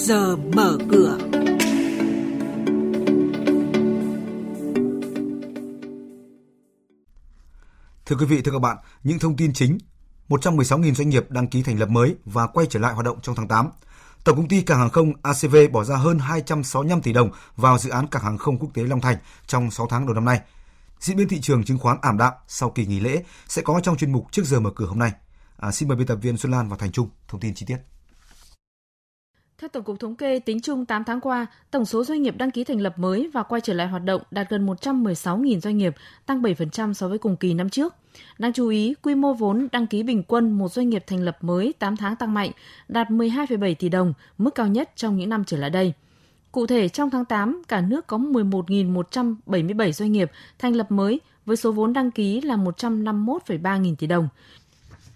giờ mở cửa. Thưa quý vị, thưa các bạn, những thông tin chính 116.000 doanh nghiệp đăng ký thành lập mới và quay trở lại hoạt động trong tháng 8. Tổng công ty Cảng hàng không ACV bỏ ra hơn 265 tỷ đồng vào dự án Cảng hàng không quốc tế Long Thành trong 6 tháng đầu năm nay. Diễn biến thị trường chứng khoán ảm đạm sau kỳ nghỉ lễ sẽ có trong chuyên mục trước giờ mở cửa hôm nay. À, xin mời biên tập viên Xuân Lan và Thành Trung thông tin chi tiết. Theo Tổng cục Thống kê, tính chung 8 tháng qua, tổng số doanh nghiệp đăng ký thành lập mới và quay trở lại hoạt động đạt gần 116.000 doanh nghiệp, tăng 7% so với cùng kỳ năm trước. Đáng chú ý, quy mô vốn đăng ký bình quân một doanh nghiệp thành lập mới 8 tháng tăng mạnh, đạt 12,7 tỷ đồng, mức cao nhất trong những năm trở lại đây. Cụ thể, trong tháng 8, cả nước có 11.177 doanh nghiệp thành lập mới với số vốn đăng ký là 151,3 nghìn tỷ đồng.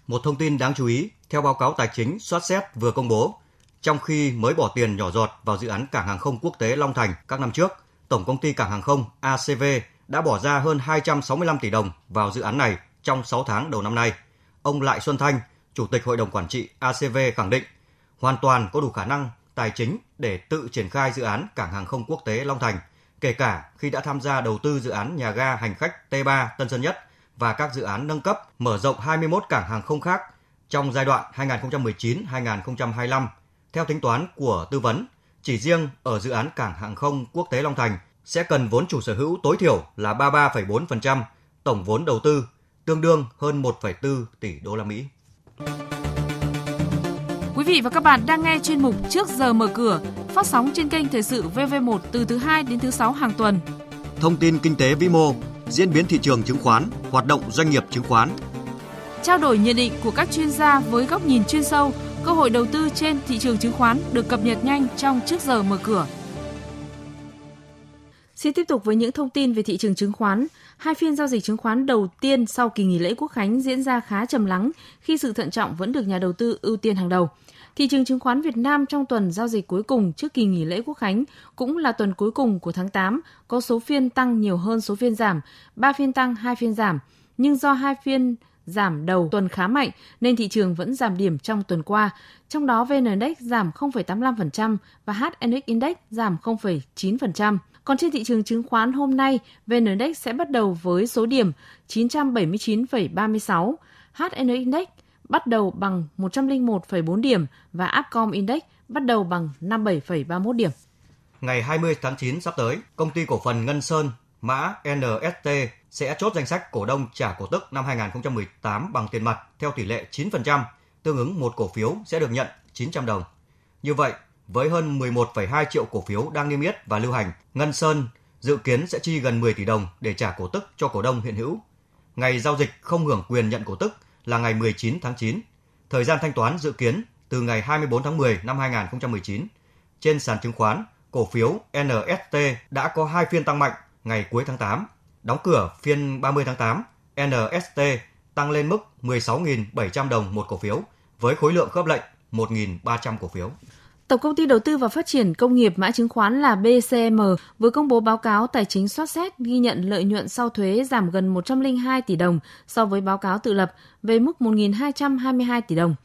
Một thông tin đáng chú ý, theo báo cáo tài chính soát xét vừa công bố, trong khi mới bỏ tiền nhỏ giọt vào dự án cảng hàng không quốc tế Long Thành các năm trước, Tổng công ty Cảng hàng không ACV đã bỏ ra hơn 265 tỷ đồng vào dự án này trong 6 tháng đầu năm nay. Ông Lại Xuân Thanh, Chủ tịch Hội đồng Quản trị ACV khẳng định hoàn toàn có đủ khả năng tài chính để tự triển khai dự án cảng hàng không quốc tế Long Thành, kể cả khi đã tham gia đầu tư dự án nhà ga hành khách T3 Tân Sơn Nhất và các dự án nâng cấp mở rộng 21 cảng hàng không khác trong giai đoạn 2019-2025 theo tính toán của tư vấn, chỉ riêng ở dự án cảng hàng không quốc tế Long Thành sẽ cần vốn chủ sở hữu tối thiểu là 33,4% tổng vốn đầu tư, tương đương hơn 1,4 tỷ đô la Mỹ. Quý vị và các bạn đang nghe chuyên mục Trước giờ mở cửa, phát sóng trên kênh Thời sự VV1 từ thứ 2 đến thứ 6 hàng tuần. Thông tin kinh tế vĩ mô, diễn biến thị trường chứng khoán, hoạt động doanh nghiệp chứng khoán. Trao đổi nhận định của các chuyên gia với góc nhìn chuyên sâu – Cơ hội đầu tư trên thị trường chứng khoán được cập nhật nhanh trong trước giờ mở cửa. Xin tiếp tục với những thông tin về thị trường chứng khoán. Hai phiên giao dịch chứng khoán đầu tiên sau kỳ nghỉ lễ Quốc khánh diễn ra khá trầm lắng khi sự thận trọng vẫn được nhà đầu tư ưu tiên hàng đầu. Thị trường chứng khoán Việt Nam trong tuần giao dịch cuối cùng trước kỳ nghỉ lễ Quốc khánh cũng là tuần cuối cùng của tháng 8, có số phiên tăng nhiều hơn số phiên giảm, 3 phiên tăng, 2 phiên giảm. Nhưng do hai phiên giảm đầu tuần khá mạnh nên thị trường vẫn giảm điểm trong tuần qua. Trong đó VN Index giảm 0,85% và HNX Index giảm 0,9%. Còn trên thị trường chứng khoán hôm nay, VN Index sẽ bắt đầu với số điểm 979,36, HNX Index bắt đầu bằng 101,4 điểm và Upcom Index bắt đầu bằng 57,31 điểm. Ngày 20 tháng 9 sắp tới, công ty cổ phần Ngân Sơn mã NST sẽ chốt danh sách cổ đông trả cổ tức năm 2018 bằng tiền mặt theo tỷ lệ 9%, tương ứng một cổ phiếu sẽ được nhận 900 đồng. Như vậy, với hơn 11,2 triệu cổ phiếu đang niêm yết và lưu hành, Ngân Sơn dự kiến sẽ chi gần 10 tỷ đồng để trả cổ tức cho cổ đông hiện hữu. Ngày giao dịch không hưởng quyền nhận cổ tức là ngày 19 tháng 9. Thời gian thanh toán dự kiến từ ngày 24 tháng 10 năm 2019. Trên sàn chứng khoán, cổ phiếu NST đã có hai phiên tăng mạnh ngày cuối tháng 8. Đóng cửa phiên 30 tháng 8, NST tăng lên mức 16.700 đồng một cổ phiếu với khối lượng khớp lệnh 1.300 cổ phiếu. Tổng công ty đầu tư và phát triển công nghiệp mã chứng khoán là BCM vừa công bố báo cáo tài chính soát xét ghi nhận lợi nhuận sau thuế giảm gần 102 tỷ đồng so với báo cáo tự lập về mức 1.222 tỷ đồng.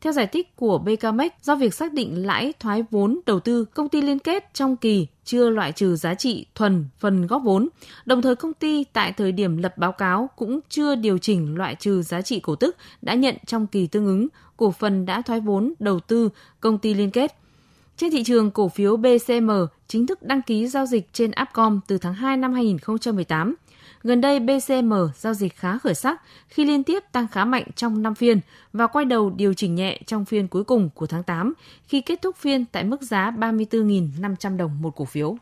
Theo giải thích của BKMX, do việc xác định lãi thoái vốn đầu tư, công ty liên kết trong kỳ chưa loại trừ giá trị thuần phần góp vốn. Đồng thời công ty tại thời điểm lập báo cáo cũng chưa điều chỉnh loại trừ giá trị cổ tức đã nhận trong kỳ tương ứng, cổ phần đã thoái vốn đầu tư công ty liên kết. Trên thị trường, cổ phiếu BCM chính thức đăng ký giao dịch trên Upcom từ tháng 2 năm 2018. Gần đây, BCM giao dịch khá khởi sắc khi liên tiếp tăng khá mạnh trong 5 phiên và quay đầu điều chỉnh nhẹ trong phiên cuối cùng của tháng 8 khi kết thúc phiên tại mức giá 34.500 đồng một cổ phiếu.